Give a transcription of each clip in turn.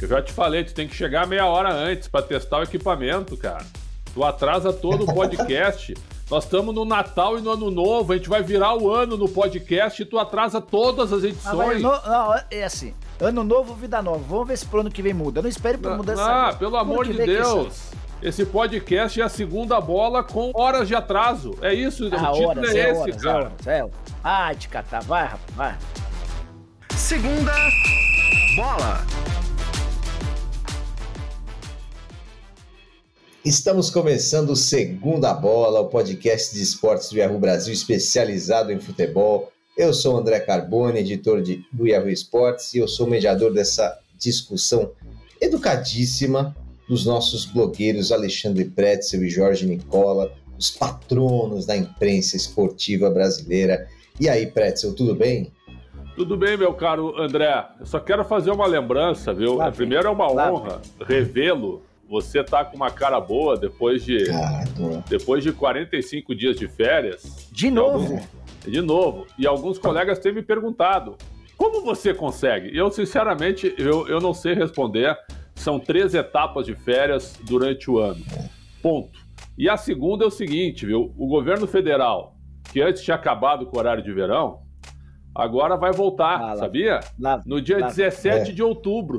Eu já te falei, tu tem que chegar meia hora antes para testar o equipamento, cara. Tu atrasa todo o podcast. Nós estamos no Natal e no Ano Novo, a gente vai virar o ano no podcast e tu atrasa todas as edições. Ah, no, não, é assim. Ano novo, vida nova. Vamos ver se pro ano que vem muda. Não espere pra mudança. Ah, pelo amor de Deus. Esse podcast é a segunda bola com horas de atraso. É isso, ah, o título horas, é, é esse, horas, cara. É horas, é Ai, te catar. Vai, rapaz, vai. Segunda bola. Estamos começando o Segunda Bola, o podcast de esportes do Yahoo Brasil especializado em futebol. Eu sou o André Carbone, editor de, do Yahoo Esportes, e eu sou mediador dessa discussão educadíssima dos nossos blogueiros Alexandre Pretzel e Jorge Nicola, os patronos da imprensa esportiva brasileira. E aí, Pretzel, tudo bem? Tudo bem, meu caro André. Eu só quero fazer uma lembrança, viu? Lá Primeiro é uma honra revê-lo. Você tá com uma cara boa depois de ah, depois de 45 dias de férias. De novo. Alguns, de novo. E alguns colegas têm me perguntado: como você consegue? Eu, sinceramente, eu, eu não sei responder. São três etapas de férias durante o ano. Ponto. E a segunda é o seguinte, viu? O governo federal, que antes tinha acabado com o horário de verão, agora vai voltar, ah, lá, sabia? Lá, no dia lá, 17 é. de outubro.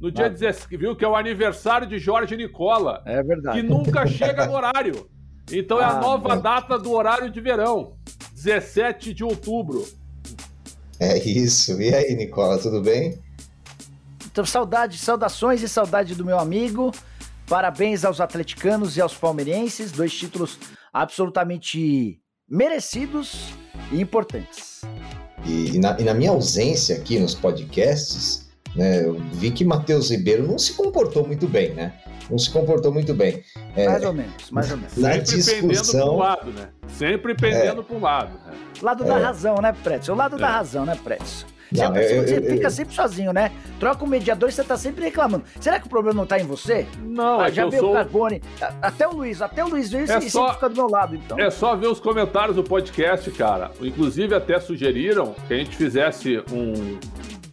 No dia 17, viu? Que é o aniversário de Jorge Nicola. É verdade. Que nunca chega no horário. Então é a ah, nova data do horário de verão. 17 de outubro. É isso. E aí, Nicola, tudo bem? Então, saudade, saudações e saudade do meu amigo. Parabéns aos atleticanos e aos palmeirenses, dois títulos absolutamente merecidos e importantes. E, e, na, e na, minha ausência aqui nos podcasts, né, eu vi que Matheus Ribeiro não se comportou muito bem, né? não se comportou muito bem. É, mais ou menos, mais ou menos. Na Sempre discussão, pendendo para um lado, né? Sempre pendendo é, para um lado. Né? Lado da é. razão, né, Pretz? O lado da é. razão, né, Pretz? Não, você, eu, você eu, fica eu, sempre sozinho, né? Troca o mediador e você tá sempre reclamando. Será que o problema não tá em você? Não, ah, é já veio sou... o Carbone, até o Luiz, até o Luiz veio é e só... sempre fica do meu lado, então. É só ver os comentários do podcast, cara. Inclusive até sugeriram que a gente fizesse um,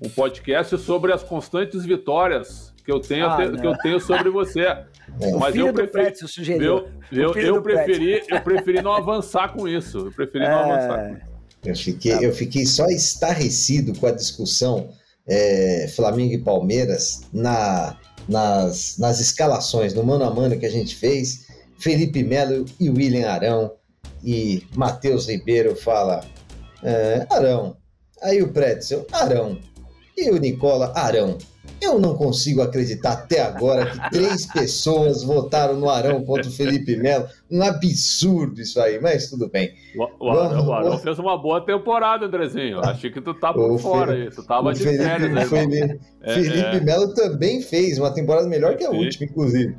um podcast sobre as constantes vitórias que eu tenho, ah, que eu tenho sobre você. É. Mas eu preferi, eu, eu, eu preferi, eu preferi não avançar com isso. Eu preferi não é... avançar com isso. Eu fiquei, eu fiquei só estarrecido com a discussão é, Flamengo e Palmeiras na, nas, nas escalações, no mano a mano que a gente fez. Felipe Melo e William Arão. E Matheus Ribeiro fala: é, Arão. Aí o Pretzel, Arão. E o Nicola, Arão. Eu não consigo acreditar até agora que três pessoas votaram no Arão contra o Felipe Melo. Um absurdo isso aí, mas tudo bem. O, o, Arão, o Arão, fez uma boa temporada, Andrezinho. Achei que tu tá por fora aí. Tu tava de Felipe, férias, né, Felipe, é, Felipe é. Melo também fez uma temporada melhor que a última, inclusive.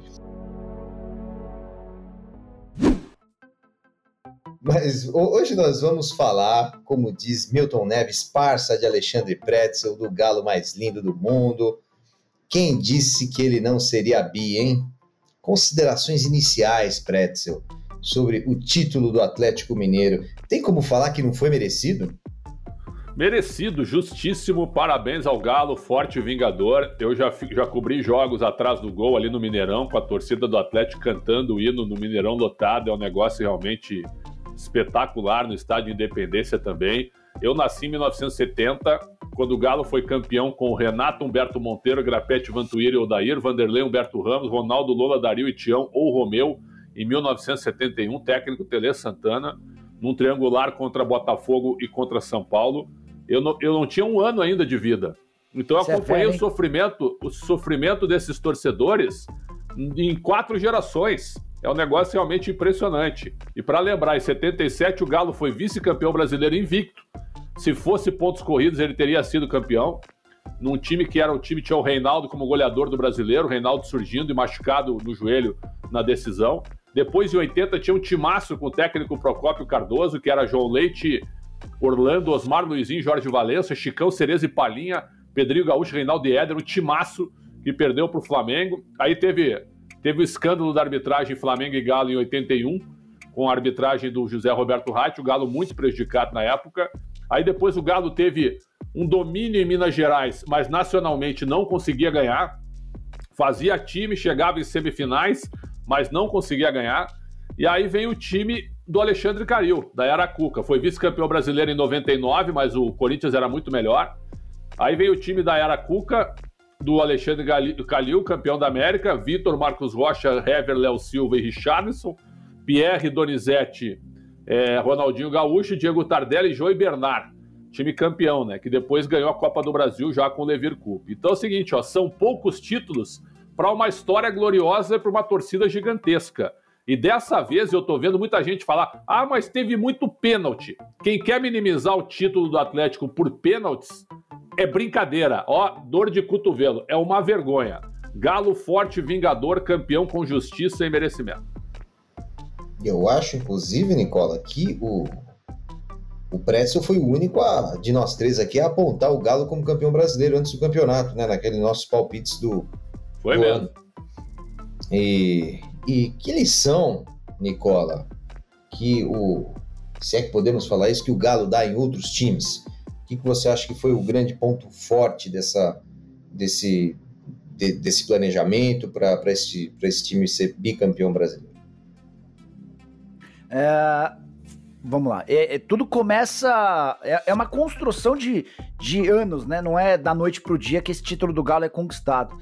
Mas hoje nós vamos falar, como diz Milton Neves, parça de Alexandre Pretzel, do galo mais lindo do mundo. Quem disse que ele não seria bi, hein? Considerações iniciais, Pretzel, sobre o título do Atlético Mineiro. Tem como falar que não foi merecido? Merecido, justíssimo, parabéns ao Galo, forte vingador. Eu já, já cobri jogos atrás do gol ali no Mineirão, com a torcida do Atlético cantando o hino no Mineirão lotado. É um negócio realmente espetacular no Estádio Independência também. Eu nasci em 1970, quando o Galo foi campeão com o Renato Humberto Monteiro, Grapete Vantuíra e Odair, Vanderlei Humberto Ramos, Ronaldo Lola, Dario e Tião ou Romeu, em 1971, técnico Tele Santana, num triangular contra Botafogo e contra São Paulo. Eu não, eu não tinha um ano ainda de vida. Então eu é acompanhei o sofrimento, o sofrimento desses torcedores em quatro gerações. É um negócio realmente impressionante. E para lembrar, em 77 o Galo foi vice-campeão brasileiro invicto. Se fosse pontos corridos, ele teria sido campeão. Num time que era o time tinha o Reinaldo como goleador do brasileiro, o Reinaldo surgindo e machucado no joelho na decisão. Depois, em 80, tinha um timaço com o técnico Procópio Cardoso, que era João Leite, Orlando, Osmar Luizinho, Jorge Valença, Chicão, Cereza e Palinha, Pedrinho Gaúcho, Reinaldo e Éder, um timaço que perdeu para o Flamengo. Aí teve Teve o escândalo da arbitragem Flamengo e Galo em 81, com a arbitragem do José Roberto Ratti, o Galo muito prejudicado na época. Aí depois o Galo teve um domínio em Minas Gerais, mas nacionalmente não conseguia ganhar. fazia time, chegava em semifinais, mas não conseguia ganhar. E aí vem o time do Alexandre Caril, da Era Cuca. Foi vice-campeão brasileiro em 99, mas o Corinthians era muito melhor. Aí veio o time da Era Cuca, do Alexandre Calil, campeão da América, Vitor, Marcos Rocha, Hever, Léo Silva e Richardson, Pierre, Donizete, é, Ronaldinho Gaúcho, Diego Tardelli, Joey Bernard. Time campeão, né? Que depois ganhou a Copa do Brasil já com o Levir Cup. Então é o seguinte, ó, são poucos títulos para uma história gloriosa e para uma torcida gigantesca. E dessa vez eu tô vendo muita gente falar: ah, mas teve muito pênalti. Quem quer minimizar o título do Atlético por pênaltis é brincadeira. Ó, dor de cotovelo. É uma vergonha. Galo forte, vingador, campeão com justiça e merecimento. Eu acho, inclusive, Nicola, que o, o Pretzel foi o único a, de nós três aqui a apontar o Galo como campeão brasileiro antes do campeonato, né? Naqueles nossos palpites do, foi do mesmo. ano. E, e que lição, Nicola, que o. Se é que podemos falar isso, que o Galo dá em outros times. O que, que você acha que foi o grande ponto forte dessa, desse, de, desse planejamento para esse, esse time ser bicampeão brasileiro? É, vamos lá. É, é, tudo começa. É, é, uma construção de, de anos, né? Não é da noite pro dia que esse título do Galo é conquistado.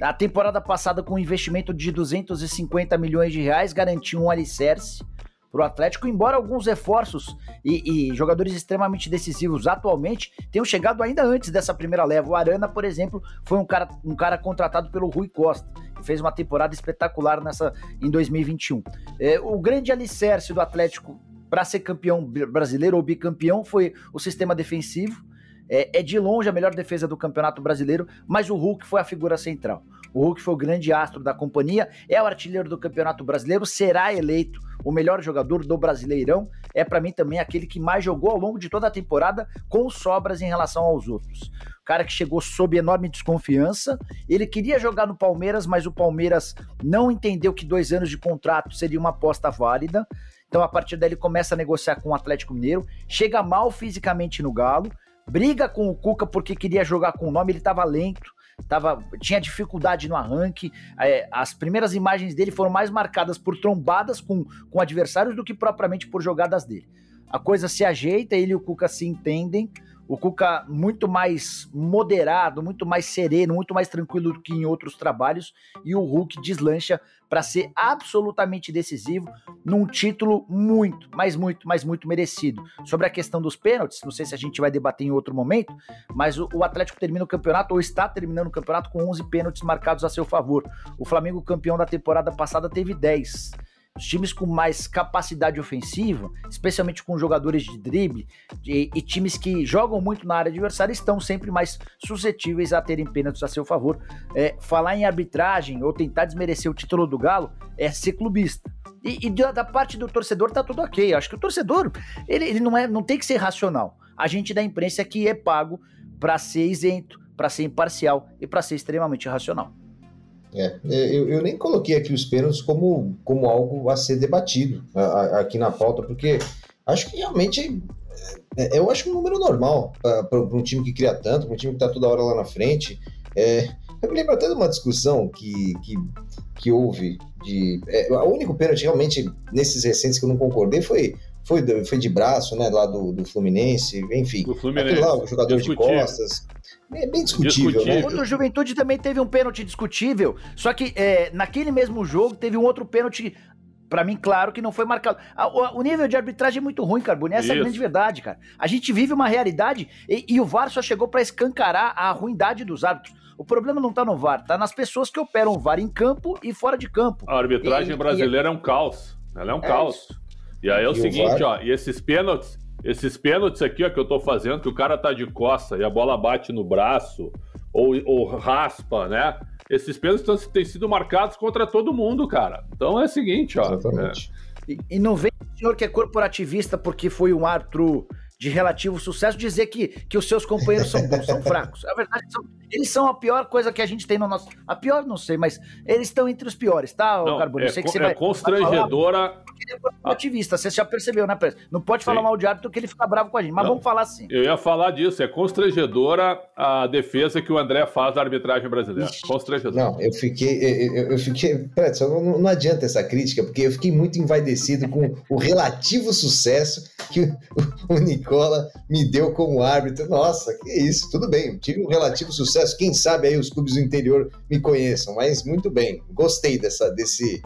A temporada passada, com um investimento de 250 milhões de reais, garantiu um alicerce para o Atlético, embora alguns reforços e, e, jogadores extremamente decisivos atualmente tenham chegado ainda antes dessa primeira leva. O Arana, por exemplo, foi um cara, um cara contratado pelo Rui Costa, que fez uma temporada espetacular nessa em 2021. É, o grande alicerce do Atlético para ser campeão brasileiro ou bicampeão foi o sistema defensivo. É, é, de longe a melhor defesa do Campeonato Brasileiro, mas o Hulk foi a figura central. O Hulk foi o grande astro da companhia, é o artilheiro do Campeonato Brasileiro, será eleito o melhor jogador do Brasileirão. É para mim também aquele que mais jogou ao longo de toda a temporada com sobras em relação aos outros. O cara que chegou sob enorme desconfiança. Ele queria jogar no Palmeiras, mas o Palmeiras não entendeu que dois anos de contrato seria uma aposta válida. Então, a partir daí, ele começa a negociar com o Atlético Mineiro, chega mal fisicamente no Galo, briga com o Cuca porque queria jogar com o nome, ele estava lento, tava, tinha dificuldade no arranque. É, as primeiras imagens dele foram mais marcadas por trombadas com, com adversários do que propriamente por jogadas dele. A coisa se ajeita, ele e o Cuca se entendem. O Cuca muito mais moderado, muito mais sereno, muito mais tranquilo do que em outros trabalhos, e o Hulk deslancha para ser absolutamente decisivo num título muito, mas muito, mas muito merecido. Sobre a questão dos pênaltis, não sei se a gente vai debater em outro momento, mas o, o Atlético termina o campeonato ou está terminando o campeonato com 11 pênaltis marcados a seu favor. O Flamengo, campeão da temporada passada, teve 10. Os times com mais capacidade ofensiva, especialmente com jogadores de drible, e, e, times que jogam muito na área adversária, estão sempre mais suscetíveis a terem pênaltis a seu favor. É, falar em arbitragem ou tentar desmerecer o título do Galo é ser clubista. E, e da parte do torcedor tá tudo ok. Acho que o torcedor ele, ele não, é, não tem que ser racional. A gente da imprensa é que é pago para ser isento, para ser imparcial e para ser extremamente racional. É, é, eu, eu, nem coloquei aqui os pênaltis como, como algo a ser debatido a, a, aqui na pauta, porque acho que realmente é, é eu acho um número normal para um time que cria tanto, para um time que está toda hora lá na frente. É, eu me lembro até de uma discussão que, que, que houve de. É, o único pênalti realmente nesses recentes que eu não concordei foi foi, foi de braço, né, lá do, do Fluminense, enfim. Do Fluminense. lá, o jogador de costas. É bem discutível, discutível. né? Contra o Juventude também teve um pênalti discutível, só que é, naquele mesmo jogo teve um outro pênalti para mim, claro que não foi marcado. O nível de arbitragem é muito ruim, Carbone. Essa Isso. é a grande verdade, cara. A gente vive uma realidade e, e o VAR só chegou para escancarar a ruindade dos árbitros. O problema não tá no VAR, tá nas pessoas que operam o VAR em campo e fora de campo. A arbitragem e, brasileira e... é um caos. Ela é um é caos. Isso. E aí é o e seguinte, o ó, e esses pênaltis, esses pênaltis aqui, ó, que eu tô fazendo, que o cara tá de costa e a bola bate no braço, ou, ou raspa, né? Esses pênaltis têm sido marcados contra todo mundo, cara. Então é o seguinte, ó. Exatamente. É. E, e não vem o senhor que é corporativista porque foi um árbitro de relativo sucesso dizer que, que os seus companheiros são bons, são fracos. A verdade, são, eles são a pior coisa que a gente tem no nosso. A pior, não sei, mas eles estão entre os piores, tá, não, Carbono? É, sei que você é vai, constrangedora. Vai é ativista, você já percebeu, né, Pérez? Não pode falar Sim. mal de árbitro que ele fica bravo com a gente, mas não, vamos falar assim. Eu ia falar disso, é constrangedora a defesa que o André faz da arbitragem brasileira. Ixi. Constrangedora. Não, eu fiquei. Eu, eu fiquei. Pérez, não, não adianta essa crítica, porque eu fiquei muito envaidecido com o relativo sucesso que o, o Me deu como árbitro. Nossa, que isso, tudo bem, tive um relativo sucesso. Quem sabe aí os clubes do interior me conheçam, mas muito bem, gostei dessa, desse,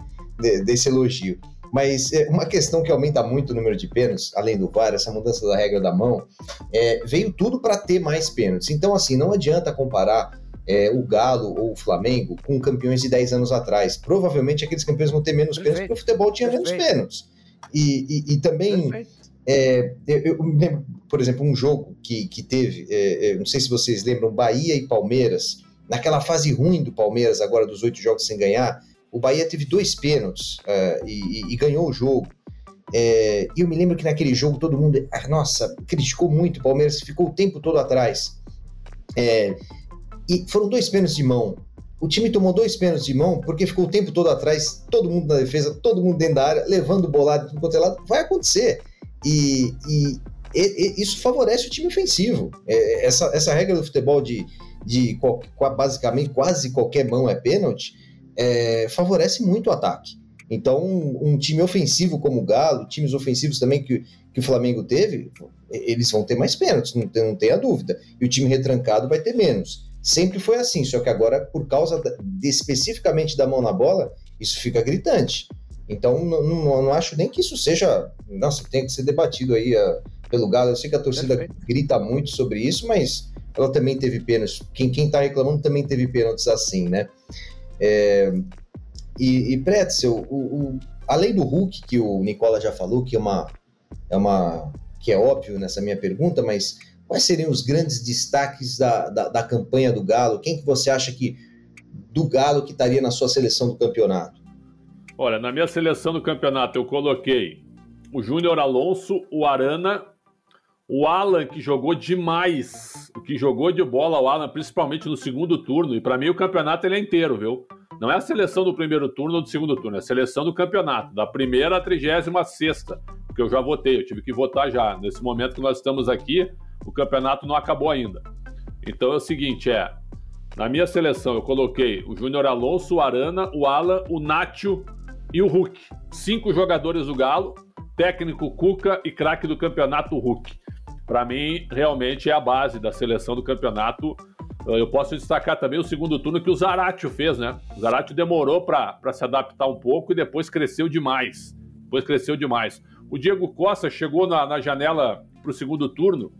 desse elogio. Mas é, uma questão que aumenta muito o número de pênaltis, além do VAR, essa mudança da regra da mão, é, veio tudo para ter mais pênaltis. Então, assim, não adianta comparar é, o Galo ou o Flamengo com campeões de 10 anos atrás. Provavelmente aqueles campeões vão ter menos Perfeito. pênaltis porque o futebol tinha Perfeito. menos pênaltis. E, e, e também é, eu, eu, lembro, por exemplo, um jogo que, que teve, é, é, não sei se vocês lembram, Bahia e Palmeiras, naquela fase ruim do Palmeiras, agora dos oito jogos sem ganhar, o Bahia teve dois pênaltis é, e, e, ganhou o jogo. É, e eu me lembro que naquele jogo todo mundo, ah, nossa, criticou muito o Palmeiras, ficou o tempo todo atrás. É, e foram dois pênaltis de mão. O time tomou dois pênaltis de mão porque ficou o tempo todo atrás, todo mundo na defesa, todo mundo dentro da área, levando bolado de quanto é lado. Vai acontecer. E, e, e, isso favorece o time ofensivo. É, essa, essa regra do futebol de, de basicamente quase qualquer mão é pênalti é, favorece muito o ataque. Então, um, um, time ofensivo como o Galo, times ofensivos também que, que o Flamengo teve, eles vão ter mais pênaltis, não, tem, não tenha dúvida. E o time retrancado vai ter menos. Sempre foi assim, só que agora, por causa de, especificamente da mão na bola, isso fica gritante. Então, não, não, não, acho nem que isso seja. Nossa, tem que ser debatido aí uh, pelo Galo. Eu sei que a torcida Perfeito. grita muito sobre isso, mas ela também teve pênaltis. Quem, quem tá reclamando também teve pênaltis assim, né? É, e, e Pretzel, o, o, além do Hulk, que o Nicola já falou, que é uma, é uma. que é óbvio nessa minha pergunta, mas quais seriam os grandes destaques da, da, da campanha do Galo? Quem que você acha que do Galo que estaria na sua seleção do campeonato? Olha, na minha seleção do campeonato eu coloquei o Júnior Alonso, o Arana, o Alan, que jogou demais, o que jogou de bola, o Alan, principalmente no segundo turno, e para mim o campeonato ele é inteiro, viu? Não é a seleção do primeiro turno ou do segundo turno, é a seleção do campeonato, da primeira à trigésima sexta, porque eu já votei, eu tive que votar já. Nesse momento que nós estamos aqui, o campeonato não acabou ainda. Então é o seguinte, é, na minha seleção eu coloquei o Júnior Alonso, o Arana, o Alan, o Nátio, e o Hulk. Cinco jogadores do Galo, técnico Cuca e craque do campeonato Hulk. Para mim, realmente é a base da seleção do campeonato. Eu posso destacar também o segundo turno que o Zaratio fez, né? O Zaratio demorou para se adaptar um pouco e depois cresceu demais. Depois cresceu demais. O Diego Costa chegou na, na janela para o segundo turno.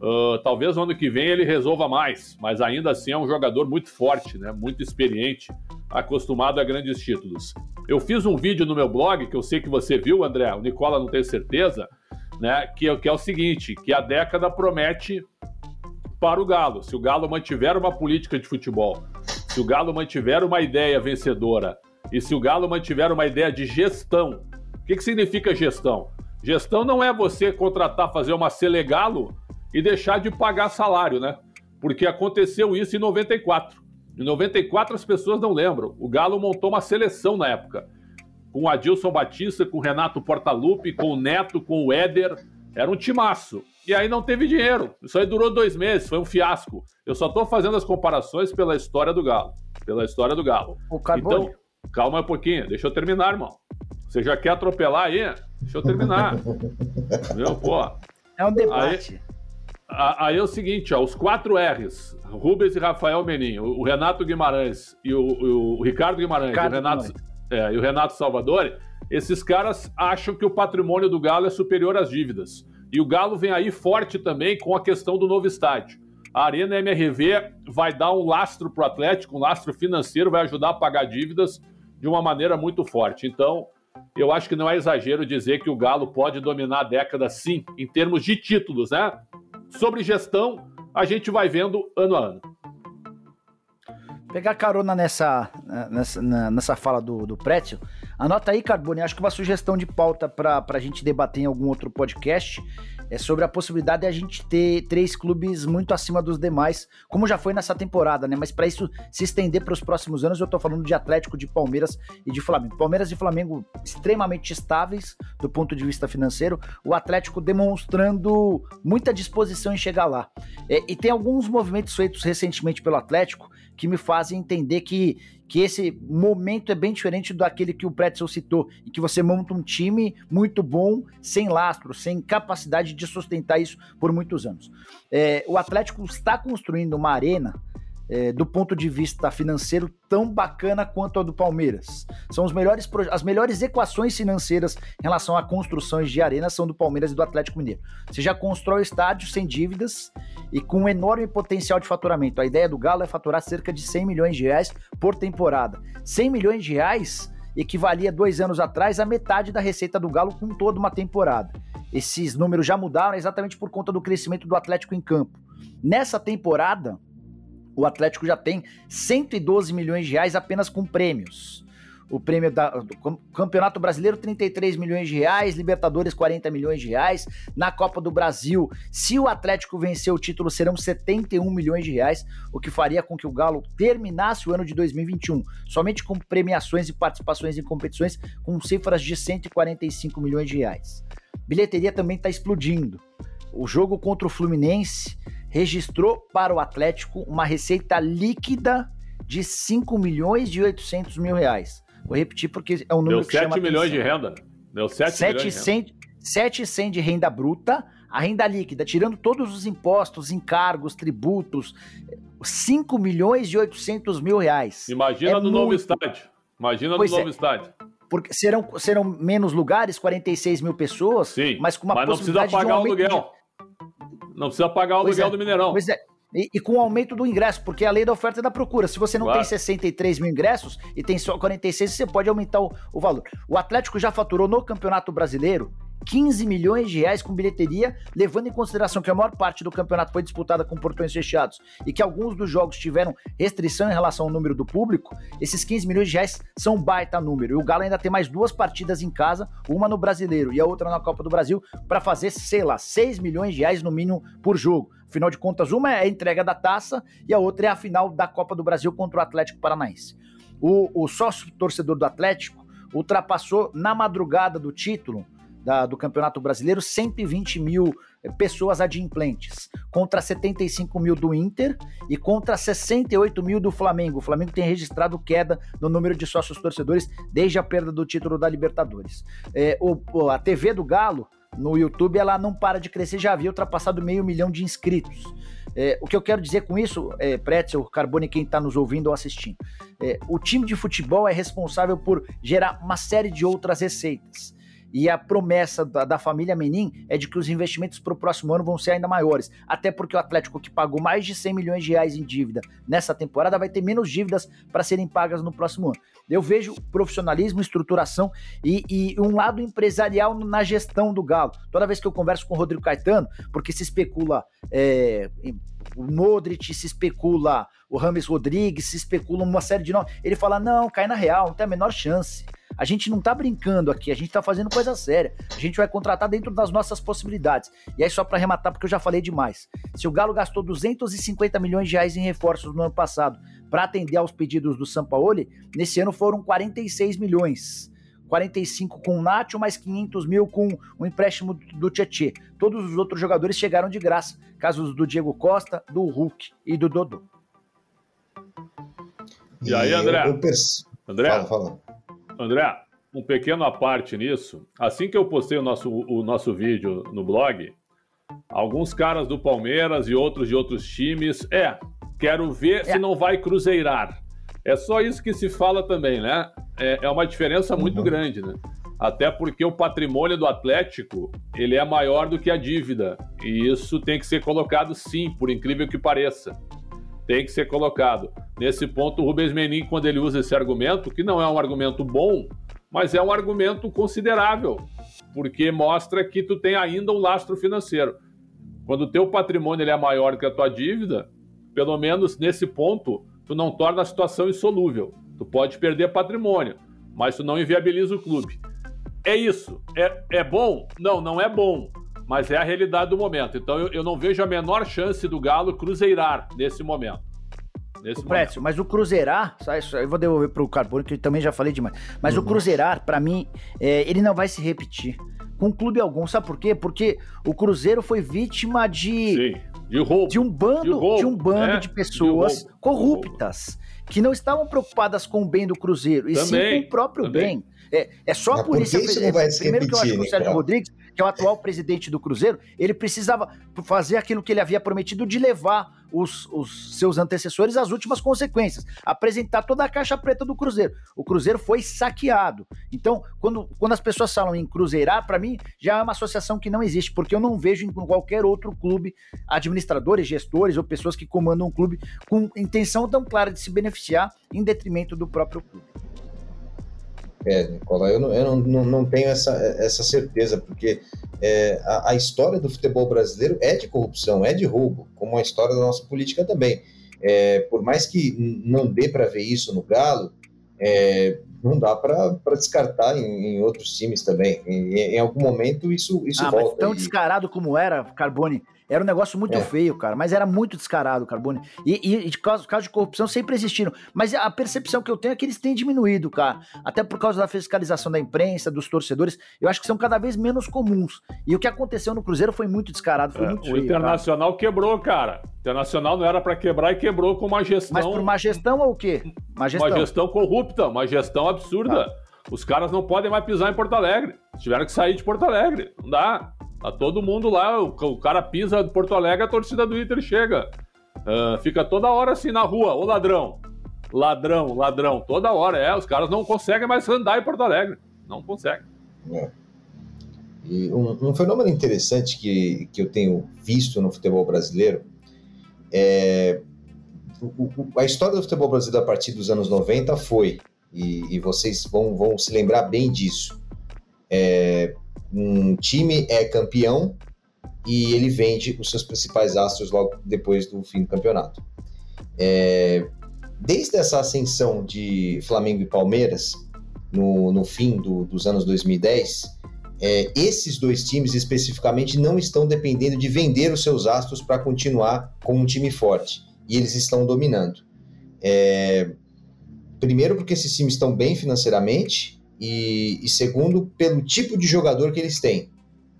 Uh, talvez no ano que vem ele resolva mais, mas ainda assim é um jogador muito forte, né? muito experiente, acostumado a grandes títulos. Eu fiz um vídeo no meu blog, que eu sei que você viu, André, o Nicola não tem certeza, né? Que, que é o seguinte: que a década promete para o Galo. Se o Galo mantiver uma política de futebol, se o Galo mantiver uma ideia vencedora e se o Galo mantiver uma ideia de gestão, o que, que significa gestão? Gestão não é você contratar, fazer uma Selegalo e deixar de pagar salário, né? Porque aconteceu isso em 94. Em 94 as pessoas não lembram. O Galo montou uma seleção na época. Com o Adilson Batista, com o Renato Portaluppi, com o Neto, com o Éder. Era um timaço. E aí não teve dinheiro. Isso aí durou dois meses, foi um fiasco. Eu só estou fazendo as comparações pela história do Galo. Pela história do Galo. O Então, calma um pouquinho, deixa eu terminar, irmão. Você já quer atropelar aí? Deixa eu terminar. Meu, pô. É um debate. Aí, Aí é o seguinte, ó, os quatro R's, Rubens e Rafael Menin, o Renato Guimarães e o, o Ricardo Guimarães, Ricardo e, o Renato, é, e o Renato Salvador, esses caras acham que o patrimônio do Galo é superior às dívidas. E o Galo vem aí forte também com a questão do novo estádio. A Arena MRV vai dar um lastro para o Atlético, um lastro financeiro, vai ajudar a pagar dívidas de uma maneira muito forte. Então, eu acho que não é exagero dizer que o Galo pode dominar a década, sim, em termos de títulos, né? Sobre gestão, a gente vai vendo ano a ano. Pegar carona nessa, nessa, nessa fala do, do Prétio, Anota aí, Carbone, acho que uma sugestão de pauta para a gente debater em algum outro podcast é sobre a possibilidade de a gente ter três clubes muito acima dos demais, como já foi nessa temporada, né? Mas para isso se estender para os próximos anos, eu tô falando de Atlético, de Palmeiras e de Flamengo. Palmeiras e Flamengo extremamente estáveis do ponto de vista financeiro, o Atlético demonstrando muita disposição em chegar lá. É, e tem alguns movimentos feitos recentemente pelo Atlético que me fazem entender que, que esse momento é bem diferente daquele que o Pretzel citou, e que você monta um time muito bom, sem lastro, sem capacidade de sustentar isso por muitos anos. É, o Atlético está construindo uma arena é, do ponto de vista financeiro tão bacana quanto a do Palmeiras. São os melhores as melhores equações financeiras em relação a construções de arena são do Palmeiras e do Atlético Mineiro. Você já constrói o estádio sem dívidas e com um enorme potencial de faturamento. A ideia do Galo é faturar cerca de 100 milhões de reais por temporada. 100 milhões de reais equivalia dois anos atrás a metade da receita do Galo com toda uma temporada. Esses números já mudaram exatamente por conta do crescimento do Atlético em campo. Nessa temporada, o Atlético já tem 112 milhões de reais apenas com prêmios. O prêmio da, do Campeonato Brasileiro, 33 milhões de reais, Libertadores, 40 milhões de reais. Na Copa do Brasil, se o Atlético vencer o título, serão 71 milhões de reais, o que faria com que o Galo terminasse o ano de 2021 somente com premiações e participações em competições com cifras de 145 milhões de reais. Bilheteria também está explodindo. O jogo contra o Fluminense registrou para o Atlético uma receita líquida de 5 milhões e 800 mil reais. Vou repetir porque é um número Deu que 7 milhões de renda. Deu 7, 7 milhões de renda. 700 de renda bruta, a renda líquida, tirando todos os impostos, encargos, tributos, 5 milhões e 800 mil reais. Imagina é no muito... novo estádio. Imagina pois no novo é. estádio. Porque serão, serão menos lugares, 46 mil pessoas, Sim, mas com uma mas não precisa pagar um o aluguel. Não precisa pagar o aluguel é. do Mineirão. Pois é. E, e, com o aumento do ingresso, porque a lei da oferta e da procura. Se você não claro. tem 63 mil ingressos e tem só 46, você pode aumentar o, o valor. O Atlético já faturou no Campeonato Brasileiro 15 milhões de reais com bilheteria, levando em consideração que a maior parte do campeonato foi disputada com portões fechados e que alguns dos jogos tiveram restrição em relação ao número do público, esses 15 milhões de reais são um baita número. E o Galo ainda tem mais duas partidas em casa, uma no Brasileiro e a outra na Copa do Brasil, para fazer, sei lá, 6 milhões de reais no mínimo por jogo. Afinal de contas, uma é a entrega da taça e a outra é a final da Copa do Brasil contra o Atlético Paranaense. O, o sócio torcedor do Atlético ultrapassou na madrugada do título da, do Campeonato Brasileiro, 120 mil eh, pessoas adimplentes, contra 75 mil do Inter e contra 68 mil do Flamengo. O Flamengo tem registrado queda no número de sócios torcedores desde a perda do título da Libertadores. É, o, a TV do Galo, no YouTube, ela não para de crescer, já havia ultrapassado meio milhão de inscritos. É, o que eu quero dizer com isso, é, Pretzel, Carbone, quem está nos ouvindo ou assistindo, é, o time de futebol é responsável por gerar uma série de outras receitas. E a promessa da, da família Menin é de que os investimentos para o próximo ano vão ser ainda maiores. Até porque o Atlético, que pagou mais de 100 milhões de reais em dívida nessa temporada, vai ter menos dívidas para serem pagas no próximo ano. Eu vejo profissionalismo, estruturação e, e, um lado empresarial na gestão do Galo. Toda vez que eu converso com o Rodrigo Caetano, porque se especula é, o Modric, se especula o Rames Rodrigues, se especula uma série de nomes, ele fala: não, cai na real, não tem a menor chance. A gente não tá brincando aqui, a gente tá fazendo coisa séria. A gente vai contratar dentro das nossas possibilidades. E aí, só para arrematar, porque eu já falei demais. Se o Galo gastou 250 milhões de reais em reforços no ano passado para atender aos pedidos do Sampaoli, nesse ano foram 46 milhões. 45 com o Nacho, mais 500 mil com o empréstimo do Tietê. Todos os outros jogadores chegaram de graça. Casos do Diego Costa, do Hulk e do Dodô. E aí, André? André? Fala, fala. André, um pequeno aparte nisso. Assim que eu postei o nosso, o nosso vídeo no blog, alguns caras do Palmeiras e outros de outros times, é, quero ver é. se não vai cruzeirar. É só isso que se fala também, né? É, é uma diferença muito uhum. grande, né? Até porque o patrimônio do Atlético, ele é maior do que a dívida. E isso tem que ser colocado sim, por incrível que pareça tem que ser colocado. Nesse ponto, o Rubens Menin, quando ele usa esse argumento, que não é um argumento bom, mas é um argumento considerável, porque mostra que tu tem ainda um lastro financeiro. Quando o teu patrimônio ele é maior que a tua dívida, pelo menos nesse ponto, tu não torna a situação insolúvel. Tu pode perder patrimônio, mas tu não inviabiliza o clube. É isso. É, é bom? Não, não é bom. Mas é a realidade do momento. Então eu, eu não vejo a menor chance do Galo cruzeirar nesse momento. Nesse o Précio, mas o Cruzeirar, eu vou devolver para o Carbone, que eu também já falei demais. Mas uhum. o Cruzeirar, para mim, é, ele não vai se repetir com clube algum. Sabe por quê? Porque o Cruzeiro foi vítima de. Sim, de roubo. De um bando de, roubo, de, um bando é, de pessoas de corruptas que não estavam preocupadas com o bem do Cruzeiro, e também, sim com o próprio também. bem. É, é só Mas a polícia. Isso não vai se primeiro repetir, que eu acho que o Sérgio Rodrigues, que é o atual presidente do Cruzeiro, ele precisava fazer aquilo que ele havia prometido de levar os, os, seus antecessores às últimas consequências, apresentar toda a caixa preta do Cruzeiro. O Cruzeiro foi saqueado. Então, quando, quando as pessoas falam em cruzeirar, para mim já é uma associação que não existe, porque eu não vejo em qualquer outro clube administradores, gestores ou pessoas que comandam um clube com intenção tão clara de se beneficiar em detrimento do próprio clube. É, Nicola, eu não, eu não, não tenho essa, essa certeza, porque é, a, a, história do futebol brasileiro é de corrupção, é de roubo, como a história da nossa política também. É, por mais que não dê para ver isso no Galo, é, não dá para descartar em, em, outros times também. Em, em, algum momento isso, isso ah, volta. Mas tão e... descarado como era, Carbone, era um negócio muito é. feio, cara, mas era muito descarado, Carbone. E, e, e de casos, casos de corrupção sempre existiram. Mas a percepção que eu tenho é que eles têm diminuído, cara. Até por causa da fiscalização da imprensa, dos torcedores. Eu acho que são cada vez menos comuns. E o que aconteceu no Cruzeiro foi muito descarado, foi é, muito O feio, Internacional cara. quebrou, cara. O Internacional não era para quebrar e quebrou com uma gestão. Mas por uma gestão ou o quê? Uma gestão, uma gestão corrupta, uma gestão absurda. Ah. Os caras não podem mais pisar em Porto Alegre. Tiveram que sair de Porto Alegre. Não dá. Tá todo mundo lá, o, o cara pisa de Porto Alegre, a torcida do Inter chega. Uh, fica toda hora assim na rua, ô ladrão. Ladrão, ladrão, toda hora. É, os caras não conseguem mais andar em Porto Alegre. Não conseguem. É. E um, um, fenômeno interessante que, que eu tenho visto no futebol brasileiro é. A história do futebol brasileiro a partir dos anos 90 foi, e, e vocês vão, vão se lembrar bem disso. É, um time é campeão e ele vende os seus principais astros logo depois do fim do campeonato. É, desde essa ascensão de Flamengo e Palmeiras, no, no fim do, dos anos 2010, é, esses dois times especificamente não estão dependendo de vender os seus astros para continuar com um time forte. E eles estão dominando. É, primeiro, porque esses times estão bem financeiramente, e, e segundo, pelo tipo de jogador que eles têm.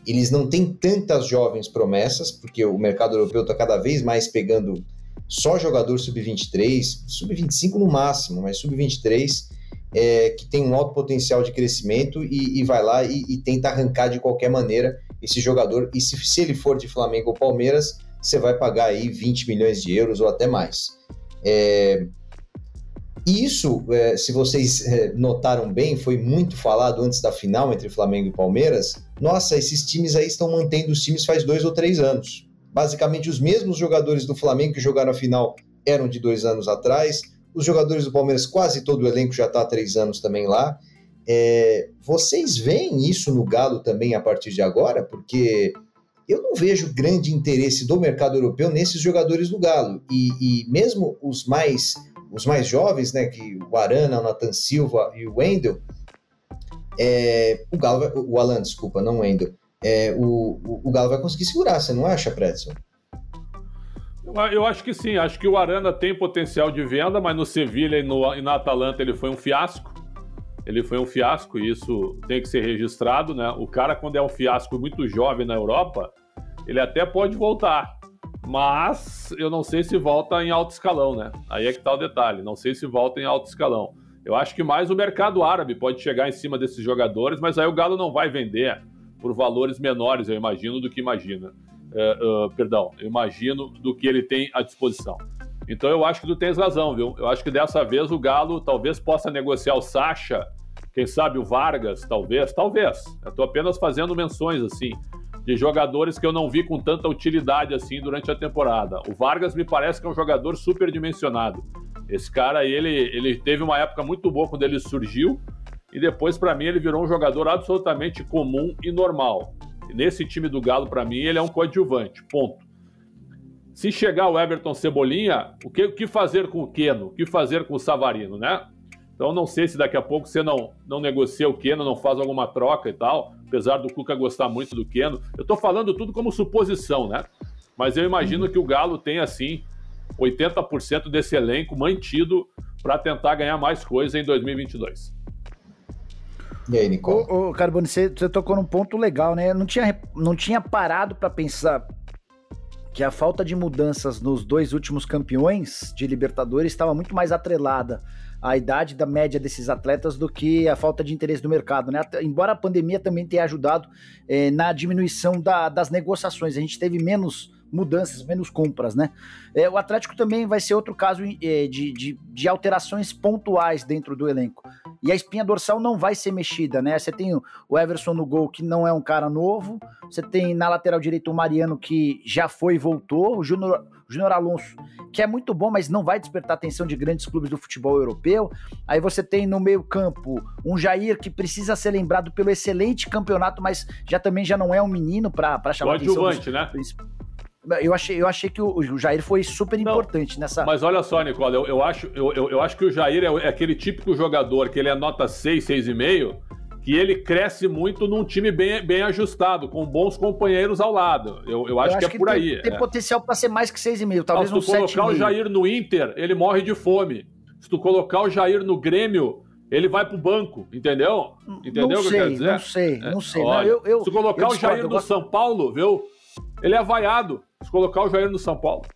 Eles não têm tantas jovens promessas, porque o mercado europeu está cada vez mais pegando só jogador sub-23, sub-25 no máximo, mas sub-23 é, que tem um alto potencial de crescimento e, e vai lá e, e, tenta arrancar de qualquer maneira esse jogador. E se, se ele for de Flamengo ou Palmeiras, você vai pagar aí 20 milhões de euros ou até mais. É, e isso, é, se vocês é, notaram bem, foi muito falado antes da final entre Flamengo e Palmeiras. Nossa, esses times aí estão mantendo os times faz dois ou três anos. Basicamente, os mesmos jogadores do Flamengo que jogaram a final eram de dois anos atrás. Os jogadores do Palmeiras, quase todo o elenco já está há três anos também lá. É, vocês veem isso no Galo também a partir de agora? Porque eu não vejo grande interesse do mercado europeu nesses jogadores do Galo. E, e mesmo os mais os mais jovens, né, que o Arana, o Nathan Silva e o Wendel, é, o Galo, o Alan, desculpa, não o Wendel, é, o, o, o, Galo vai conseguir segurar, você não acha, Predson? Eu acho que sim, acho que o Arana tem potencial de venda, mas no Sevilha e, no, e na Atalanta ele foi um fiasco. Ele foi um fiasco e isso tem que ser registrado, né? O cara, quando é um fiasco muito jovem na Europa, ele até pode voltar. Mas eu não sei se volta em alto escalão, né? Aí é que tá o detalhe. Não sei se volta em alto escalão. Eu acho que mais o mercado árabe pode chegar em cima desses jogadores, mas aí o Galo não vai vender por valores menores, eu imagino, do que imagina. Uh, uh, perdão, eu imagino do que ele tem à disposição. Então eu acho que tu tens razão, viu? Eu acho que dessa vez o Galo talvez possa negociar o Sacha, quem sabe o Vargas, talvez, talvez. Eu tô apenas fazendo menções assim de jogadores que eu não vi com tanta utilidade assim durante a temporada. O Vargas me parece que é um jogador superdimensionado. Esse cara ele, ele teve uma época muito boa quando ele surgiu e depois, para mim, ele virou um jogador absolutamente comum e normal. Nesse time do Galo, para mim, ele é um coadjuvante, ponto. Se chegar o Everton Cebolinha, o que, o que fazer com o Keno? O que fazer com o Savarino, né? Então não sei se daqui a pouco você não, não negocia o Keno, não faz alguma troca e tal, apesar do Cuca gostar muito do Keno. Eu estou falando tudo como suposição, né? Mas eu imagino uhum. que o Galo tem, assim, 80% desse elenco mantido para tentar ganhar mais coisa em 2022. E aí, Nicole? Ô, ô Carbone, você, você tocou num ponto legal, né? Eu não tinha, não tinha parado para pensar que a falta de mudanças nos dois últimos campeões de Libertadores estava muito mais atrelada a idade da média desses atletas do que a falta de interesse do mercado, né? Embora a pandemia também tenha ajudado eh, na diminuição da, das negociações, a gente teve menos mudanças, menos compras, né? É, o Atlético também vai ser outro caso é, de, de, de, alterações pontuais dentro do elenco. E a espinha dorsal não vai ser mexida, né? Você tem o Everson no gol, que não é um cara novo. Você tem na lateral direita o Mariano, que já foi e voltou. O Júnior Júnior Alonso, que é muito bom, mas não vai despertar a atenção de grandes clubes do futebol europeu. Aí você tem no meio-campo um Jair que precisa ser lembrado pelo excelente campeonato, mas já também já não é um menino para chamar o atenção. Dos, né? Eu achei, eu achei que o, o Jair foi super importante nessa. Mas olha só, Nicola, eu, eu, acho, eu, eu, eu acho que o Jair é, é, aquele típico jogador que ele é nota 6, 6,5, que ele cresce muito num time bem, bem ajustado, com bons companheiros ao lado. Eu, eu, acho, acho que é que por tem, aí. Tem é. potencial para ser mais que 6,5, talvez não, Se tu colocar o Jair no Inter, ele morre de fome. Se tu colocar o Jair no Grêmio, ele vai pro banco, entendeu? Entendeu não o que sei, eu quero dizer? Não sei, é, não sei. Olha, não, eu, eu, se tu colocar o Jair no. São Paulo, viu? Ele é vaiado. Se colocar o Jair no São Paulo.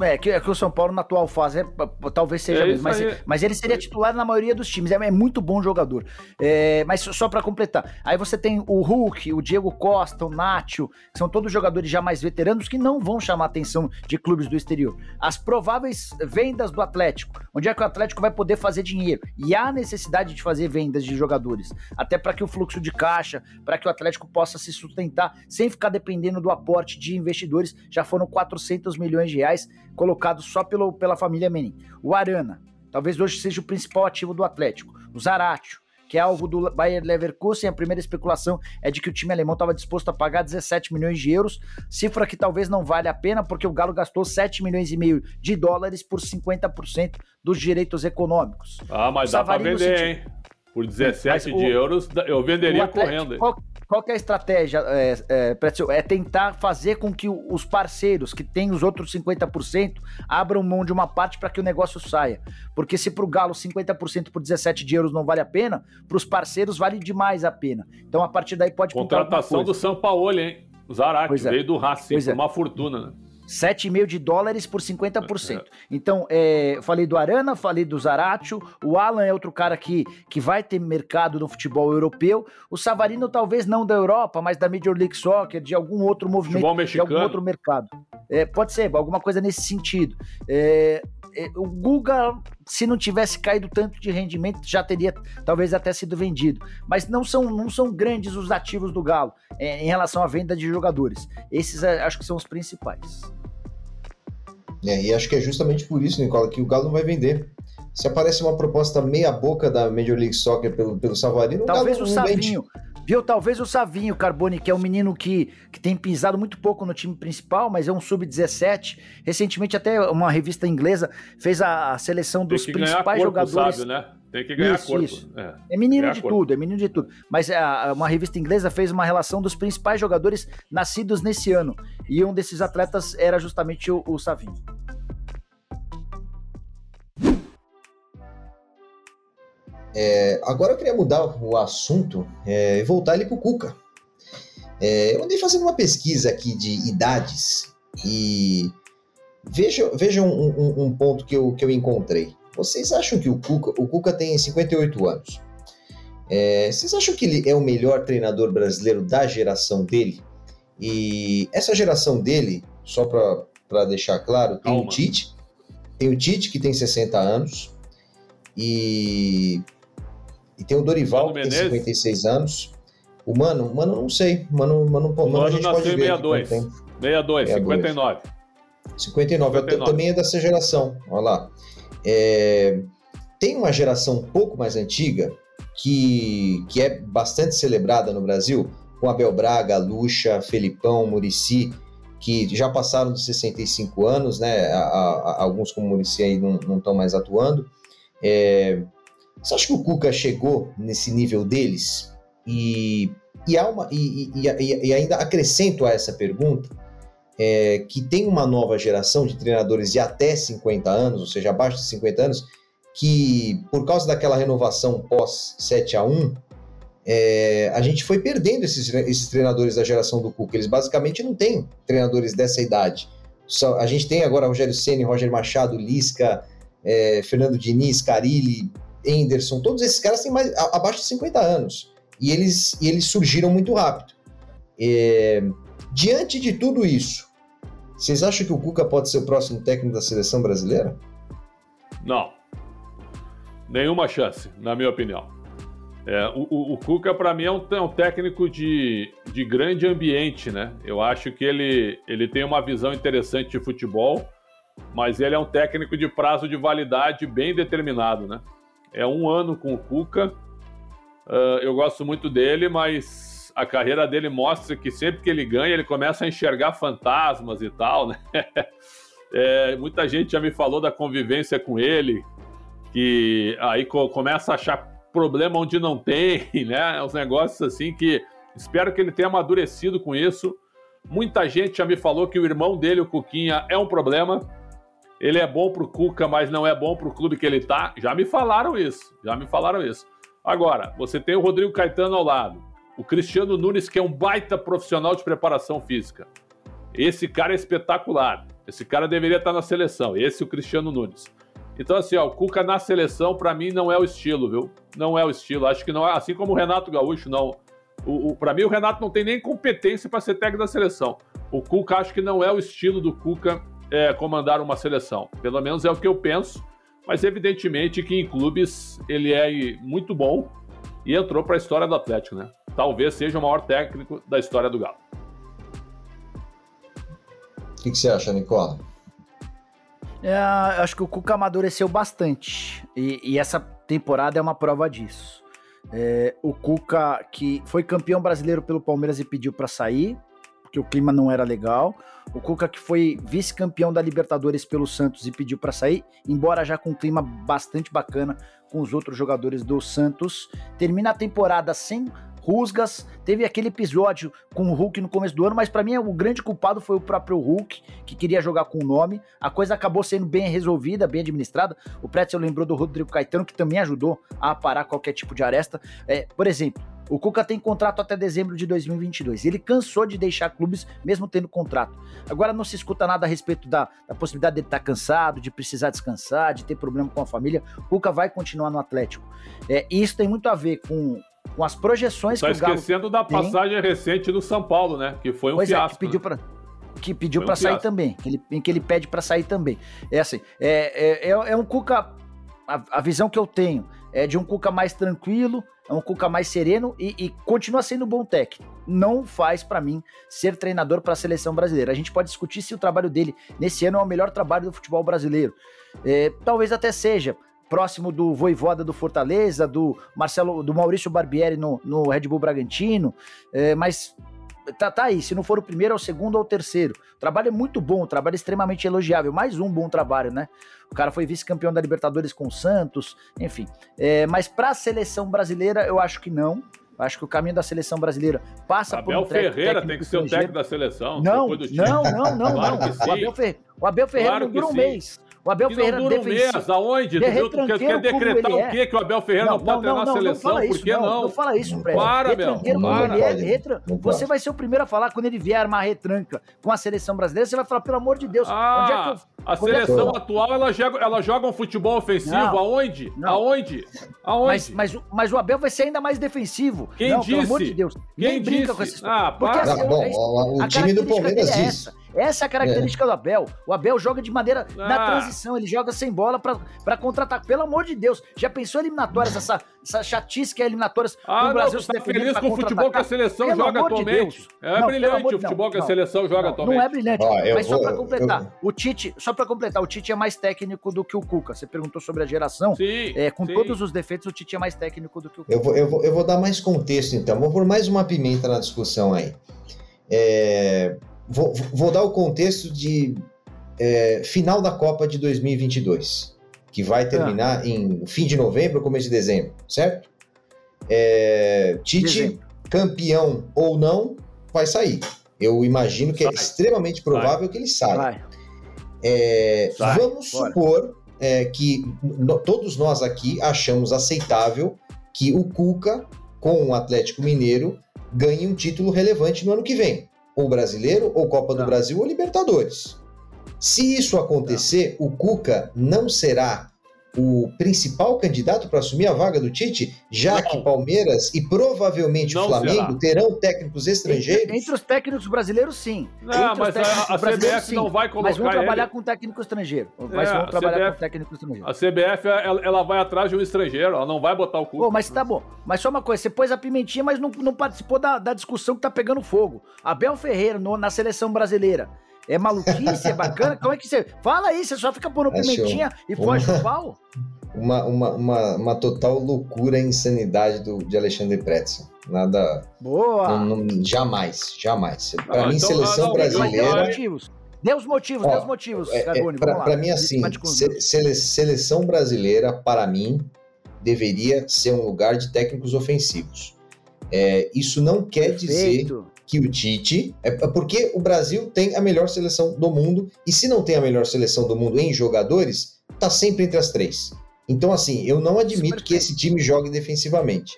É, que, é que o São Paulo na atual fase é, talvez seja é mesmo, mas, mas ele seria titular na maioria dos times, é, é muito bom jogador. É, mas só para completar, aí você tem o Hulk, o Diego Costa, o Nacho, que são todos jogadores já mais veteranos que não vão chamar a atenção de clubes do exterior. As prováveis vendas do Atlético, onde é que o Atlético vai poder fazer dinheiro? E há necessidade de fazer vendas de jogadores, até para que o fluxo de caixa, para que o Atlético possa se sustentar sem ficar dependendo do aporte de investidores, já foram 400 milhões de reais colocado só pelo, pela família Menin. O Arana, talvez hoje seja o principal ativo do Atlético. O Zaratio, que é alvo do Bayer Leverkusen, a primeira especulação é de que o time alemão estava disposto a pagar 17 milhões de euros, cifra que talvez não vale a pena, porque o Galo gastou 7 milhões e meio de dólares por 50% dos direitos econômicos. Ah, mas dá para vender, hein? Por 17 de euros, eu venderia Atlético, correndo. Qual, qual é a estratégia, é, é, é tentar fazer com que os parceiros que têm os outros 50% abram mão de uma parte para que o negócio saia. Porque se para o Galo 50% por 17 de euros não vale a pena, para os parceiros vale demais a pena. Então a partir daí pode Contratação do São Paulo, hein? O Zarate é. veio do Racing, é. uma fortuna, né? 7,5 de dólares por 50%. Então, é, falei do Arana, falei do Zaratio, o Alan é outro cara que, que vai ter mercado no futebol europeu, o Savarino talvez não da Europa, mas da Major League Soccer, de algum outro movimento, de algum outro mercado. É, pode ser, alguma coisa nesse sentido. É, é, o Guga, se não tivesse caído tanto de rendimento, já teria talvez até sido vendido. Mas não são, não são grandes os ativos do Galo é, em relação à venda de jogadores. Esses é, acho que são os principais. É, e acho que é justamente por isso, Nicola, que o Galo não vai vender. Se aparece uma proposta meia boca da Major League Soccer pelo, pelo Savarino, Talvez o, o Savinho. Viu? Talvez o Savinho Carboni, que é um menino que, que tem pisado muito pouco no time principal, mas é um sub-17. Recentemente, até uma revista inglesa fez a, a seleção dos principais corpo, jogadores. Sábio, né? Tem que ganhar isso, corpo. Isso. É, é menino de corpo. tudo, é menino de tudo. Mas a, uma revista inglesa fez uma relação dos principais jogadores nascidos nesse ano. E um desses atletas era justamente o, o Savinho. É, agora eu queria mudar o assunto é, e voltar ali para o Cuca. É, eu andei fazendo uma pesquisa aqui de idades e veja, veja um, um, um, ponto que eu, que eu encontrei. Vocês acham que o Cuca, o Cuca tem 58 anos? É, vocês acham que ele é o melhor treinador brasileiro da geração dele? E essa geração dele, só para deixar claro, tem Calma. o Tite, tem o Tite que tem 60 anos e e tem o Dorival, que tem 56 anos. O Mano, Mano não sei. Mano, Mano, Mano, Mano a gente pode ver. 62. 62, 59. 59. 59. também é dessa geração. Olha lá. É, tem uma geração um pouco mais antiga que, que é bastante celebrada no Brasil, com Abel Braga, Lucha, Felipão, Murici, que já passaram dos 65 anos, né? A, a, alguns como Murici aí não estão mais atuando. É, Você acha que o Cuca chegou nesse nível deles? E, e, há uma, e, e, e ainda acrescento a essa pergunta é, que tem uma nova geração de treinadores de até 50 anos, ou seja, abaixo de 50 anos, que por causa daquela renovação pós 7 a 1 é, a gente foi perdendo esses, esses treinadores da geração do Cuca. Eles basicamente não têm treinadores dessa idade. Só, a gente tem agora Rogério Ceni, Roger Machado, Lisca, é, Fernando Diniz, Carilli, Henderson, todos esses caras têm mais, abaixo de 50 anos. E eles, e eles surgiram muito rápido. É, diante de tudo isso, vocês acham que o Cuca pode ser o próximo técnico da seleção brasileira? Não. Nenhuma chance, na minha opinião. É, o, o, o, Cuca, para mim, é um, é um, técnico de, de grande ambiente, né? Eu acho que ele, ele tem uma visão interessante de futebol, mas ele é um técnico de prazo de validade bem determinado, né? É um ano com o Cuca. Uh, eu gosto muito dele, mas a carreira dele mostra que sempre que ele ganha, ele começa a enxergar fantasmas e tal, né? É, muita gente já me falou da convivência com ele, que aí começa a achar problema onde não tem, né? Uns negócios assim que espero que ele tenha amadurecido com isso. Muita gente já me falou que o irmão dele, o Cuquinha, é um problema. Ele é bom pro Cuca, mas não é bom pro clube que ele tá. Já me falaram isso, já me falaram isso. Agora, você tem o Rodrigo Caetano ao lado, o Cristiano Nunes, que é um baita profissional de preparação física. Esse cara é espetacular. Esse cara deveria estar na seleção. Esse é o Cristiano Nunes. Então, assim, ó, o Cuca na seleção, para mim, não é o estilo, viu? Não é o estilo. Acho que não é. Assim como o Renato Gaúcho, não. O, o para mim, o Renato não tem nem competência para ser técnico da seleção. O Cuca, acho que não é o estilo do Cuca é, comandar uma seleção. Pelo menos é o que eu penso. Mas, evidentemente, que em clubes ele é muito bom e entrou para a história do Atlético, né? Talvez seja o maior técnico da história do Galo. O que, que você acha, Nicola? É, acho que o Cuca amadureceu bastante. E, e essa temporada é uma prova disso. É, o Cuca, que foi campeão brasileiro pelo Palmeiras e pediu para sair, porque o clima não era legal. O Cuca, que foi vice-campeão da Libertadores pelo Santos e pediu para sair, embora já com um clima bastante bacana com os outros jogadores do Santos, termina a temporada sem rusgas. Teve aquele episódio com o Hulk no começo do ano, mas para mim o grande culpado foi o próprio Hulk, que queria jogar com o nome. A coisa acabou sendo bem resolvida, bem administrada. O Pretzel lembrou do Rodrigo Caetano, que também ajudou a parar qualquer tipo de aresta. É, por exemplo, o Cuca tem contrato até dezembro de 2022. Ele cansou de deixar clubes, mesmo tendo contrato. Agora não se escuta nada a respeito da, da possibilidade dele estar tá cansado, de precisar descansar, de ter problema com a família. O Cuca vai continuar no Atlético. É, isso tem muito a ver com com as projeções tá que o Galo esquecendo da passagem tem. recente do São Paulo, né? Que foi um pois fiasco. É, que pediu né? para que pediu para um sair também, que ele, em que ele pede para sair também. É assim, é, é, é, é um Cuca, a, a, visão que eu tenho é de um Cuca mais tranquilo, é um Cuca mais sereno e, e continua sendo um bom técnico. Não faz para mim ser treinador para a seleção brasileira. A gente pode discutir se o trabalho dele nesse ano é o melhor trabalho do futebol brasileiro. É, talvez até seja, próximo do Voivoda do Fortaleza, do Marcelo, do Maurício Barbieri no, no Red Bull Bragantino, é, mas tá, tá aí, se não for o primeiro, é o segundo ou o terceiro. O trabalho é muito bom, o trabalho é extremamente elogiável, mais um bom trabalho, né? O cara foi vice-campeão da Libertadores com o Santos, enfim. É, mas para a seleção brasileira, eu acho que não. Acho que o caminho da seleção brasileira passa Abel por um Ferreira tem que ser o técnico da seleção. Não, não, não, não, claro não. O Abel, Fer... o Abel Ferreira claro não dura um mês. O Abel que Ferreira não dura um mês, aonde? Tu, quer, quer decretar o quê? Que o Abel Ferreira não, não pode treinar a seleção? Não Por que não? Não, não fala isso, Fred. Para, meu. Para. É, retra... Você vai ser o primeiro a falar quando ele vier armar retranca com a seleção brasileira. Você vai falar, pelo amor de Deus. Ah, onde é que eu... A seleção é atual, ela joga, ela joga um futebol ofensivo. Não, aonde? Não. Aonde? Aonde? Mas, mas, mas, o Abel vai ser ainda mais defensivo. Quem não, disse? Pelo amor de Deus. Quem Nem disse? brinca com essa história. Ah, para. Porque, assim, bom, o time do Palmeiras é diz. Essa. É a característica é. do Abel. O Abel joga de maneira ah. na transição, ele joga sem bola para contra-ataque. Pelo amor de Deus, já pensou eliminatórias, essa, essa chatice que é eliminatórias ah, o Brasil não, se tá feliz com o futebol que a seleção Pelo joga atualmente. De é não, brilhante o futebol que a seleção joga atualmente. Não é brilhante, mas vou, só para completar, eu... o Tite, só para completar, o Tite é mais técnico do que o Cuca. Você perguntou sobre a geração. Sim, é, com sim. todos os defeitos, o Tite é mais técnico do que o Cuca. Eu vou, eu vou, eu vou dar mais contexto, então. Vou pôr mais uma pimenta na discussão aí. É, vou, vou, dar o contexto de é, final da Copa de 2022. que vai terminar ah. em fim de novembro, começo de dezembro, certo? É, Tite, dezembro. campeão ou não, vai sair. Eu imagino que é Sai. é extremamente provável Vai. que ele saia. É, Vai. Vamos Bora. supor é, que no, todos nós aqui achamos aceitável que o Cuca, com o Atlético Mineiro, ganhe um título relevante no ano que vem. Ou brasileiro, ou Copa do Brasil, ou Libertadores. Se isso acontecer, o Cuca não será o principal candidato para assumir a vaga do Tite, já não. que Palmeiras e provavelmente não o Flamengo será. terão técnicos estrangeiros? Entre, entre, os técnicos brasileiros, sim. Não, mas a, a CBF não vai colocar Mas vão trabalhar ele... com técnico estrangeiro. Mas é, vão trabalhar CBF, com técnico estrangeiro. A CBF, ela, ela, vai atrás de um estrangeiro, ela não vai botar o cu. mas tá bom. Mas só uma coisa, você pôs a pimentinha, mas não, não participou da, da discussão que tá pegando fogo. Abel Ferreira, no, na seleção brasileira, é maluquice? É bacana? Como é que você. Fala aí, você só fica pondo pimentinha e foge o pau? Uma, uma, uma, uma, total loucura e insanidade do, de Alexandre Pretzel. Nada. Boa! Não, não, jamais, jamais. Para ah, mim, então, seleção não, brasileira. Dê os motivos, dê os motivos, dê os motivos, é, é, Para mim, assim, se, seleção brasileira, para mim, deveria ser um lugar de técnicos ofensivos. É, isso não quer Perfeito. dizer que o Tite. É, é porque o Brasil tem a melhor seleção do mundo, e se não tem a melhor seleção do mundo em jogadores, tá sempre entre as três. Então, assim, eu não admito que esse time jogue defensivamente.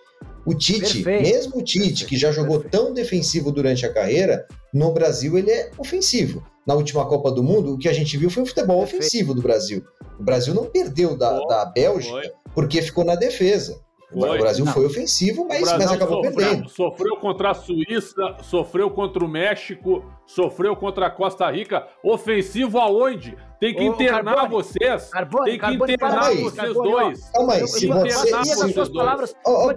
O Tite, Perfeito. mesmo o Tite, que já jogou Perfeito. tão defensivo durante a carreira, no Brasil ele é ofensivo. Na última Copa do Mundo, o que a gente viu foi um futebol Perfeito. ofensivo do Brasil. O Brasil não perdeu da, da Bélgica porque ficou na defesa. Foi. O Brasil não. foi ofensivo, mas, mas acabou sofreu, perdendo. Sofreu contra a Suíça, sofreu contra o México, sofreu contra a Costa Rica. Ofensivo aonde? Tem que Ô, internar Carbone, vocês. Carbone, tem que Carbone, internar aí, vocês Carbone, dois. Calma aí, se você... As suas palavras, oh, oh,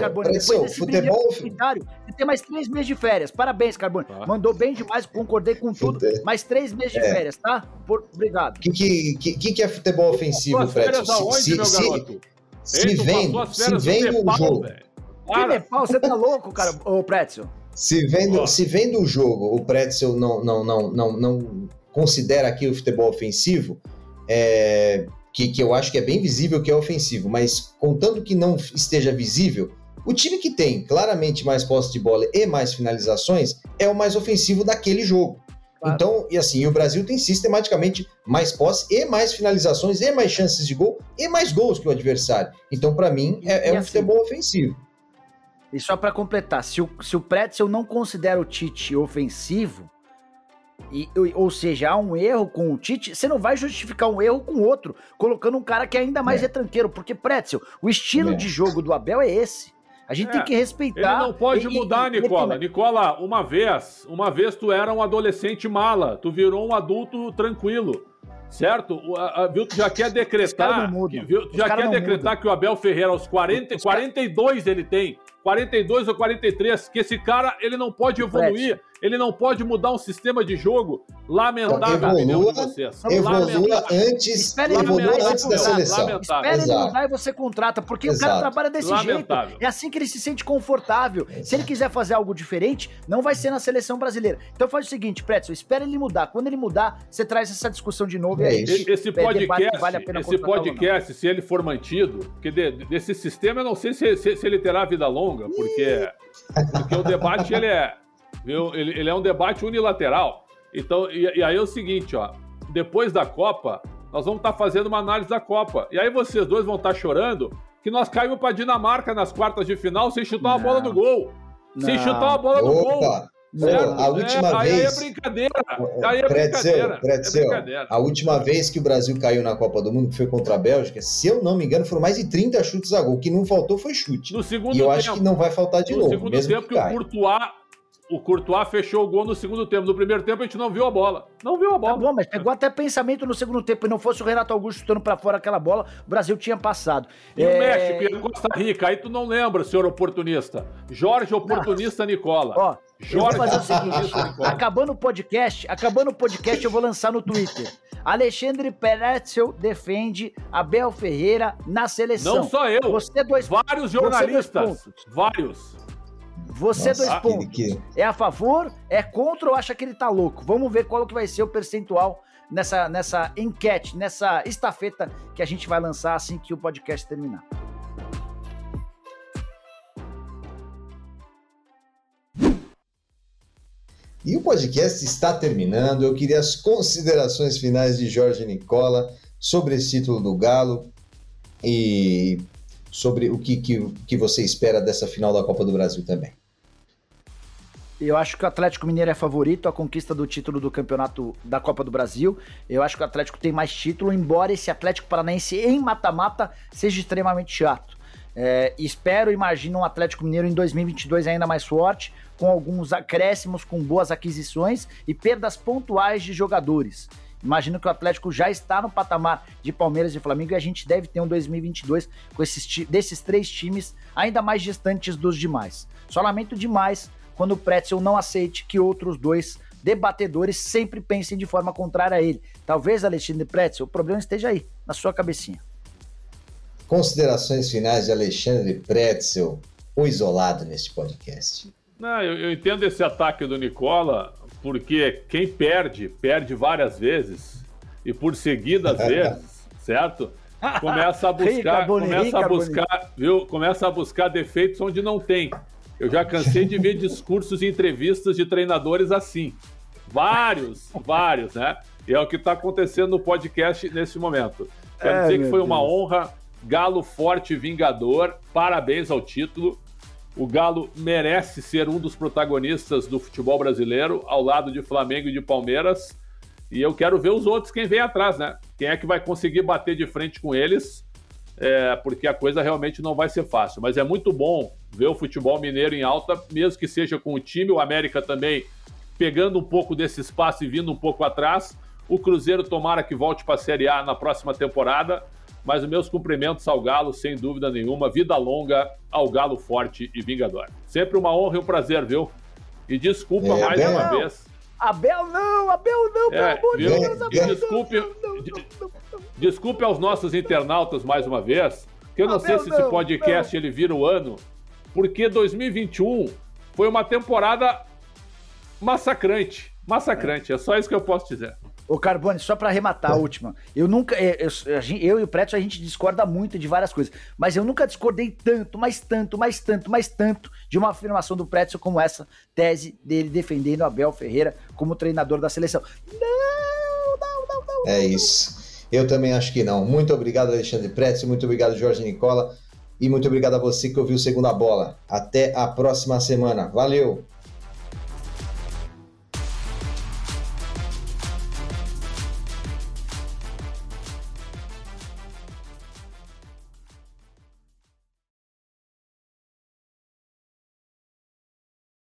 Carbone, Pretzel, futebol... Você tem mais três meses de férias. Parabéns, Carbone. Tá. Mandou bem demais, concordei com tudo. Fute... Mais três meses de é. férias, tá? Por... Obrigado. O que, que, que, que é futebol ofensivo, Pretzel? Se, se, se, se vem, se vem do jogo. Que Nepal, você tá louco, cara, o Pretzel? Se vendo, se vendo o jogo, o Pretzel não, não, não, não, não considera aquilo futebol ofensivo, é, que, que eu acho que é bem visível que é ofensivo, mas contando que não esteja visível, o time que tem claramente mais posse de bola e mais finalizações é o mais ofensivo daquele jogo. Claro. Então, e assim, o Brasil tem sistematicamente mais posse e mais finalizações e mais chances de gol e mais gols que o adversário. Então, para mim, é, é um assim, futebol ofensivo. E só para completar, se o, se o Pretzel não considera o Tite ofensivo, e, ou seja, há um erro com o Tite, você não vai justificar um erro com outro, colocando um cara que é ainda mais é. retranqueiro, porque Pretzel, o estilo é. de jogo do Abel é esse. A gente é, tem que respeitar. Ele não pode e, mudar, e, Nicola. Nicola, uma vez, uma vez tu era um adolescente mala, tu virou um adulto tranquilo. Certo? A, a, viu, tu já quer decretar. Que, viu, tu já quer decretar que o Abel Ferreira, aos 40, 42 ele tem. 42 ou 43, que esse cara ele não pode evoluir, ele não pode mudar um sistema de jogo. Lamentável evolua, de vocês. Evolua antes, evolua antes da seleção. Espera ele mudar e você contrata, porque Exato. o cara trabalha desse Lamentável. jeito. É assim que ele se sente confortável. Exato. Se ele quiser fazer algo diferente, não vai ser na seleção brasileira. Então faz o seguinte, Pretzel, espera ele mudar. Quando ele mudar, você traz essa discussão de novo. É e aí, esse podcast, vale esse podcast, se ele for mantido, porque de, desse sistema eu não sei se, se, se ele terá vida longa, porque, porque o debate ele é Viu? Ele, ele é um debate unilateral. Então, e, e, aí é o seguinte, ó. Depois da Copa, nós vamos estar tá fazendo uma análise da Copa. E aí vocês dois vão estar tá chorando que nós caímos para Dinamarca nas quartas de final sem chutar não. a bola no gol. Não. Sem chutar a bola no gol. Certo? A última é, vez. Aí é brincadeira. Aí é brincadeira. Pretzel, é brincadeira. A última vez que o Brasil caiu na Copa do Mundo, que foi contra a Bélgica, se eu não me engano, foram mais de 30 chutes a gol. O que não faltou foi chute. No segundo e eu tempo, acho que não vai faltar de no novo. No segundo tempo que, que o Courtois o Courtois fechou o gol no segundo tempo. No primeiro tempo a gente não viu a bola. Não viu a bola. Tá bom, mas pegou até pensamento no segundo tempo. E não fosse o Renato Augusto chutando pra fora aquela bola, o Brasil tinha passado. E é... o México e a Costa Rica. Aí tu não lembra, senhor oportunista. Jorge Oportunista não. Nicola. Ó, Jorge fazer o seguinte. acabando o podcast, acabando o podcast, eu vou lançar no Twitter. Alexandre Peretzel defende Abel Ferreira na seleção. Não só eu. Você dois Vários jornalistas. Vários. Você, Nossa, dois pontos. Que... É a favor, é contra ou acha que ele tá louco? Vamos ver qual que vai ser o percentual nessa, nessa enquete, nessa estafeta que a gente vai lançar assim que o podcast terminar. E o podcast está terminando. Eu queria as considerações finais de Jorge Nicola sobre esse título do Galo e sobre o que, que, que você espera dessa final da Copa do Brasil também. Eu acho que o Atlético Mineiro é favorito à conquista do título do campeonato da Copa do Brasil. Eu acho que o Atlético tem mais título, embora esse Atlético Paranaense em mata-mata seja extremamente chato. É, espero, imagino um Atlético Mineiro em 2022 ainda mais forte, com alguns acréscimos, com boas aquisições e perdas pontuais de jogadores. Imagino que o Atlético já está no patamar de Palmeiras e Flamengo e a gente deve ter um 2022 com esses desses três times ainda mais distantes dos demais. Só lamento demais quando o Pretzel não aceite que outros dois debatedores sempre pensem de forma contrária a ele. Talvez, Alexandre Pretzel, o problema esteja aí, na sua cabecinha. Considerações finais de Alexandre Pretzel, o isolado neste podcast. Não, eu, eu entendo esse ataque do Nicola, porque quem perde, perde várias vezes, e por seguidas vezes, certo? Começa a buscar, começa a buscar, viu? Começa a buscar defeitos onde não tem. Eu já cansei de ver discursos e entrevistas de treinadores assim. Vários, vários, né? E é o que está acontecendo no podcast nesse momento. Quero é, dizer que foi Deus. uma honra. Galo forte e vingador. Parabéns ao título. O Galo merece ser um dos protagonistas do futebol brasileiro, ao lado de Flamengo e de Palmeiras. E eu quero ver os outros, quem vem atrás, né? Quem é que vai conseguir bater de frente com eles, é, porque a coisa realmente não vai ser fácil. Mas é muito bom ver o futebol mineiro em alta, mesmo que seja com o time, o América também pegando um pouco desse espaço e vindo um pouco atrás. O Cruzeiro tomara que volte para a Série A na próxima temporada. Mas os meus cumprimentos ao Galo, sem dúvida nenhuma. Vida longa ao Galo forte e vingador. Sempre uma honra e um prazer, viu? E desculpa é, mais Abel, uma não. vez. Abel não, Abel não, pelo é, amor de Deus, Abel desculpe, não, não, não, Desculpe aos nossos internautas mais uma vez, que eu não Abel, sei se esse podcast ele vira o ano, porque 2021 foi uma temporada massacrante. Massacrante, é só isso que eu posso dizer. Ô Carbone, só para arrematar a última. Eu nunca. Eu, eu, eu, e o Preto, a gente discorda muito de várias coisas. Mas eu nunca discordei tanto, mais tanto, mais tanto, mais tanto de uma afirmação do Preto como essa tese dele defendendo Abel Ferreira como treinador da seleção. Não, não, não, não. É isso. Eu também acho que não. Muito obrigado, Alexandre Preto, muito obrigado, Jorge Nicola. E muito obrigado a você que ouviu Segunda Bola. Até a próxima semana. Valeu!